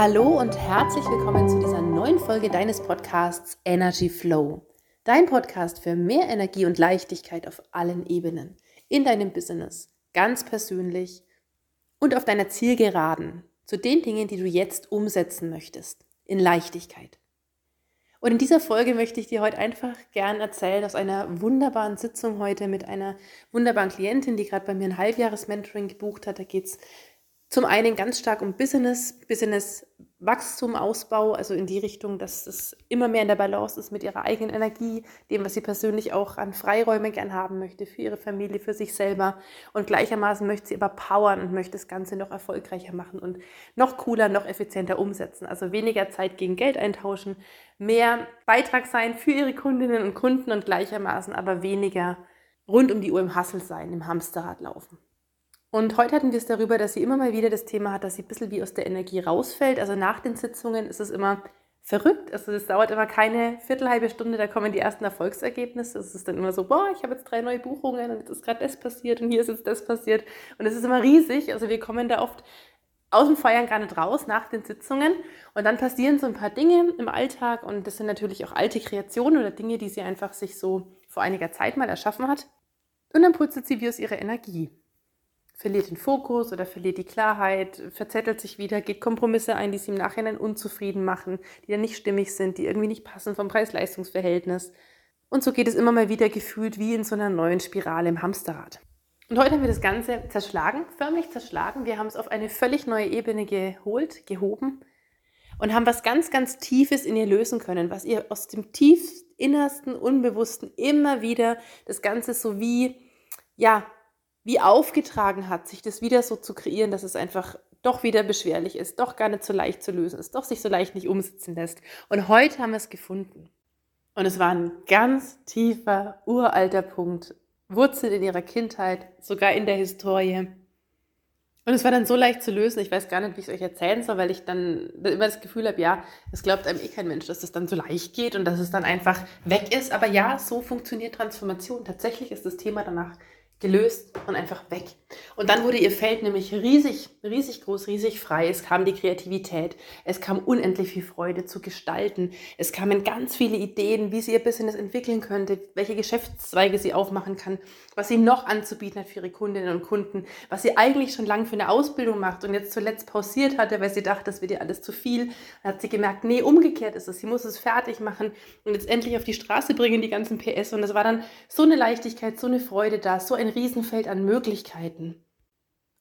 Hallo und herzlich willkommen zu dieser neuen Folge deines Podcasts Energy Flow. Dein Podcast für mehr Energie und Leichtigkeit auf allen Ebenen. In deinem Business, ganz persönlich und auf deiner Zielgeraden. Zu den Dingen, die du jetzt umsetzen möchtest. In Leichtigkeit. Und in dieser Folge möchte ich dir heute einfach gern erzählen aus einer wunderbaren Sitzung heute mit einer wunderbaren Klientin, die gerade bei mir ein Halbjahres-Mentoring gebucht hat. Da geht es zum einen ganz stark um Business, Business Wachstum, Ausbau, also in die Richtung, dass es immer mehr in der Balance ist mit ihrer eigenen Energie, dem, was sie persönlich auch an Freiräume gern haben möchte, für ihre Familie, für sich selber. Und gleichermaßen möchte sie aber powern und möchte das Ganze noch erfolgreicher machen und noch cooler, noch effizienter umsetzen. Also weniger Zeit gegen Geld eintauschen, mehr Beitrag sein für ihre Kundinnen und Kunden und gleichermaßen aber weniger rund um die Uhr im Hassel sein, im Hamsterrad laufen. Und heute hatten wir es darüber, dass sie immer mal wieder das Thema hat, dass sie ein bisschen wie aus der Energie rausfällt. Also nach den Sitzungen ist es immer verrückt. Also es dauert immer keine viertelhalbe Stunde, da kommen die ersten Erfolgsergebnisse. Es ist dann immer so, boah, ich habe jetzt drei neue Buchungen und jetzt ist gerade das passiert und hier ist jetzt das passiert. Und es ist immer riesig. Also wir kommen da oft aus dem Feiern gar nicht raus nach den Sitzungen. Und dann passieren so ein paar Dinge im Alltag und das sind natürlich auch alte Kreationen oder Dinge, die sie einfach sich so vor einiger Zeit mal erschaffen hat. Und dann putzelt sie wie aus ihrer Energie verliert den Fokus oder verliert die Klarheit, verzettelt sich wieder, geht Kompromisse ein, die sie im Nachhinein unzufrieden machen, die dann nicht stimmig sind, die irgendwie nicht passen vom Preis-Leistungs-Verhältnis. Und so geht es immer mal wieder gefühlt wie in so einer neuen Spirale im Hamsterrad. Und heute haben wir das Ganze zerschlagen, förmlich zerschlagen. Wir haben es auf eine völlig neue Ebene geholt, gehoben und haben was ganz, ganz Tiefes in ihr lösen können, was ihr aus dem tief innersten, Unbewussten immer wieder das Ganze so wie, ja, wie aufgetragen hat, sich das wieder so zu kreieren, dass es einfach doch wieder beschwerlich ist, doch gar nicht so leicht zu lösen ist, doch sich so leicht nicht umsetzen lässt. Und heute haben wir es gefunden. Und es war ein ganz tiefer, uralter Punkt, wurzelt in ihrer Kindheit, sogar in der Historie. Und es war dann so leicht zu lösen, ich weiß gar nicht, wie ich es euch erzählen soll, weil ich dann immer das Gefühl habe, ja, es glaubt einem eh kein Mensch, dass das dann so leicht geht und dass es dann einfach weg ist. Aber ja, so funktioniert Transformation. Tatsächlich ist das Thema danach gelöst und einfach weg. Und dann wurde ihr Feld nämlich riesig, riesig groß, riesig frei. Es kam die Kreativität, es kam unendlich viel Freude zu gestalten, es kamen ganz viele Ideen, wie sie ihr Business entwickeln könnte, welche Geschäftszweige sie aufmachen kann, was sie noch anzubieten hat für ihre Kundinnen und Kunden, was sie eigentlich schon lange für eine Ausbildung macht und jetzt zuletzt pausiert hatte, weil sie dachte, das wird ihr alles zu viel. Dann hat sie gemerkt, nee, umgekehrt ist es. Sie muss es fertig machen und jetzt endlich auf die Straße bringen, die ganzen PS. Und es war dann so eine Leichtigkeit, so eine Freude da, so ein ein Riesenfeld an Möglichkeiten.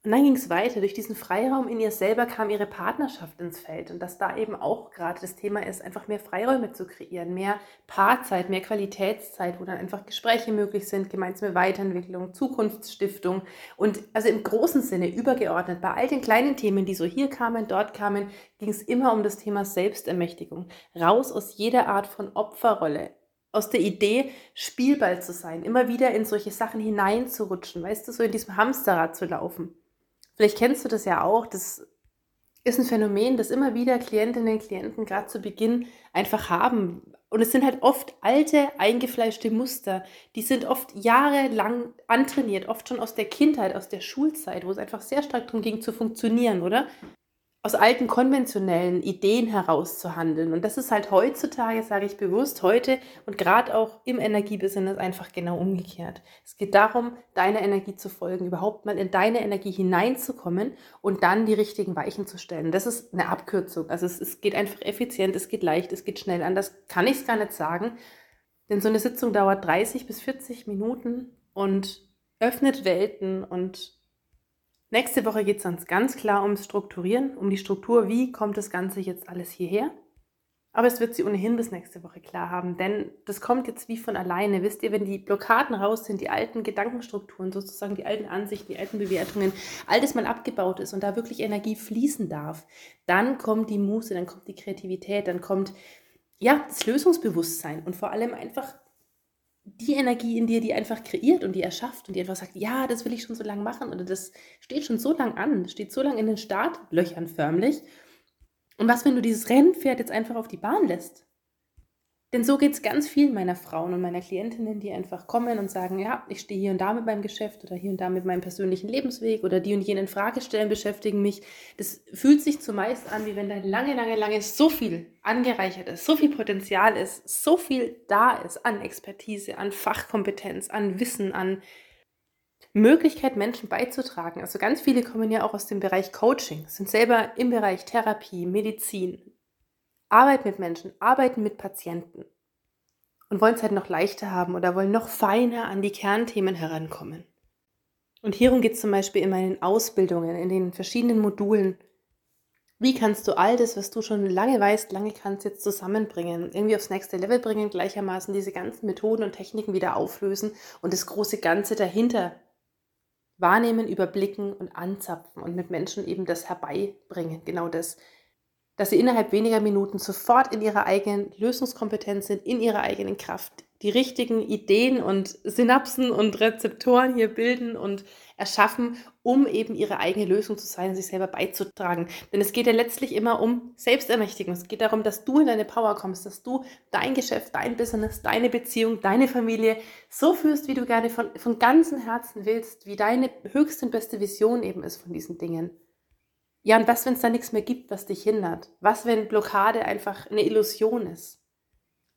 Und dann ging es weiter. Durch diesen Freiraum in ihr selber kam ihre Partnerschaft ins Feld. Und dass da eben auch gerade das Thema ist, einfach mehr Freiräume zu kreieren, mehr Paarzeit, mehr Qualitätszeit, wo dann einfach Gespräche möglich sind, gemeinsame Weiterentwicklung, Zukunftsstiftung. Und also im großen Sinne übergeordnet, bei all den kleinen Themen, die so hier kamen, dort kamen, ging es immer um das Thema Selbstermächtigung. Raus aus jeder Art von Opferrolle, aus der Idee, Spielball zu sein, immer wieder in solche Sachen hineinzurutschen, weißt du, so in diesem Hamsterrad zu laufen. Vielleicht kennst du das ja auch, das ist ein Phänomen, das immer wieder Klientinnen und Klienten gerade zu Beginn einfach haben. Und es sind halt oft alte, eingefleischte Muster. Die sind oft jahrelang antrainiert, oft schon aus der Kindheit, aus der Schulzeit, wo es einfach sehr stark darum ging zu funktionieren, oder? Aus alten konventionellen Ideen heraus zu handeln. Und das ist halt heutzutage, sage ich bewusst, heute und gerade auch im Energiebusiness einfach genau umgekehrt. Es geht darum, deiner Energie zu folgen, überhaupt mal in deine Energie hineinzukommen und dann die richtigen Weichen zu stellen. Das ist eine Abkürzung. Also es, es geht einfach effizient, es geht leicht, es geht schnell. Anders kann ich es gar nicht sagen. Denn so eine Sitzung dauert 30 bis 40 Minuten und öffnet Welten und Nächste Woche geht es dann ganz klar ums Strukturieren, um die Struktur, wie kommt das Ganze jetzt alles hierher. Aber es wird sie ohnehin bis nächste Woche klar haben, denn das kommt jetzt wie von alleine. Wisst ihr, wenn die Blockaden raus sind, die alten Gedankenstrukturen, sozusagen die alten Ansichten, die alten Bewertungen, all das mal abgebaut ist und da wirklich Energie fließen darf, dann kommt die Muße, dann kommt die Kreativität, dann kommt ja das Lösungsbewusstsein und vor allem einfach die Energie in dir, die einfach kreiert und die erschafft und die einfach sagt, ja, das will ich schon so lange machen oder das steht schon so lange an, steht so lange in den Startlöchern förmlich. Und was, wenn du dieses Rennpferd jetzt einfach auf die Bahn lässt? Denn so geht es ganz vielen meiner Frauen und meiner Klientinnen, die einfach kommen und sagen, ja, ich stehe hier und da mit meinem Geschäft oder hier und da mit meinem persönlichen Lebensweg oder die und jenen Fragestellen beschäftigen mich. Das fühlt sich zumeist an, wie wenn da lange, lange, lange so viel angereichert ist, so viel Potenzial ist, so viel da ist an Expertise, an Fachkompetenz, an Wissen, an Möglichkeit, Menschen beizutragen. Also ganz viele kommen ja auch aus dem Bereich Coaching, sind selber im Bereich Therapie, Medizin, Arbeit mit Menschen, arbeiten mit Patienten und wollen es halt noch leichter haben oder wollen noch feiner an die Kernthemen herankommen. Und hierum geht es zum Beispiel in meinen Ausbildungen, in den verschiedenen Modulen. Wie kannst du all das, was du schon lange weißt, lange kannst, jetzt zusammenbringen, irgendwie aufs nächste Level bringen, gleichermaßen diese ganzen Methoden und Techniken wieder auflösen und das große Ganze dahinter wahrnehmen, überblicken und anzapfen und mit Menschen eben das herbeibringen. Genau das, dass sie innerhalb weniger Minuten sofort in ihrer eigenen Lösungskompetenz sind, in ihrer eigenen Kraft, die richtigen Ideen und Synapsen und Rezeptoren hier bilden und erschaffen, um eben ihre eigene Lösung zu sein, sich selber beizutragen. Denn es geht ja letztlich immer um Selbstermächtigung. Es geht darum, dass du in deine Power kommst, dass du dein Geschäft, dein Business, deine Beziehung, deine Familie so führst, wie du gerne von, von ganzem Herzen willst, wie deine höchste und beste Vision eben ist von diesen Dingen. Ja, und was, wenn es da nichts mehr gibt, was dich hindert? Was, wenn Blockade einfach eine Illusion ist?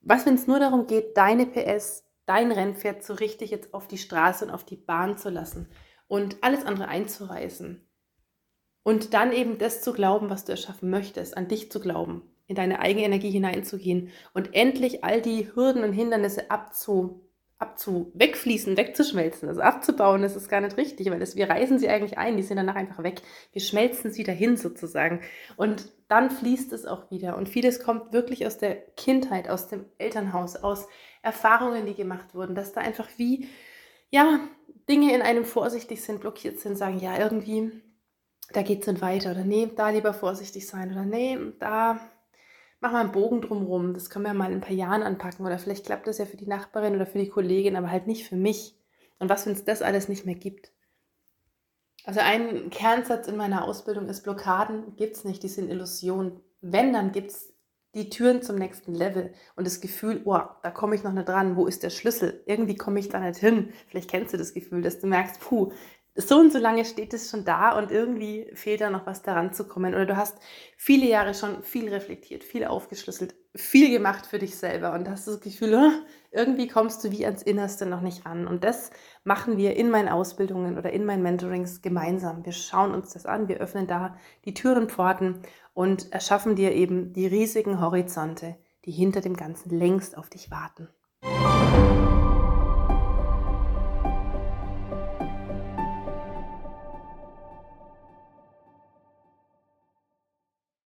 Was, wenn es nur darum geht, deine PS, dein Rennpferd so richtig jetzt auf die Straße und auf die Bahn zu lassen und alles andere einzureißen? Und dann eben das zu glauben, was du erschaffen möchtest, an dich zu glauben, in deine eigene Energie hineinzugehen und endlich all die Hürden und Hindernisse abzu, abzu, wegfließen, wegzuschmelzen. Also abzubauen, das ist gar nicht richtig, weil das, wir reißen sie eigentlich ein, die sind danach einfach weg. Wir schmelzen sie dahin sozusagen. Und dann fließt es auch wieder. Und vieles kommt wirklich aus der Kindheit, aus dem Elternhaus, aus Erfahrungen, die gemacht wurden, dass da einfach wie, ja, Dinge in einem vorsichtig sind, blockiert sind, sagen, ja, irgendwie, da geht es nicht weiter. Oder nee, da lieber vorsichtig sein. Oder nee, da mach mal einen Bogen drumherum. Das können wir mal in ein paar Jahren anpacken. Oder vielleicht klappt das ja für die Nachbarin oder für die Kollegin, aber halt nicht für mich. Und was, wenn es das alles nicht mehr gibt? Also ein Kernsatz in meiner Ausbildung ist, Blockaden gibt es nicht, die sind Illusion. Wenn, dann gibt es die Türen zum nächsten Level und das Gefühl, oh, da komme ich noch nicht dran, wo ist der Schlüssel? Irgendwie komme ich da nicht hin. Vielleicht kennst du das Gefühl, dass du merkst, puh, so und so lange steht es schon da und irgendwie fehlt da noch was daran zu kommen. Oder du hast viele Jahre schon viel reflektiert, viel aufgeschlüsselt, viel gemacht für dich selber und hast das Gefühl, irgendwie kommst du wie ans Innerste noch nicht ran. Und das machen wir in meinen Ausbildungen oder in meinen Mentorings gemeinsam. Wir schauen uns das an, wir öffnen da die Türen, Pforten und erschaffen dir eben die riesigen Horizonte, die hinter dem Ganzen längst auf dich warten.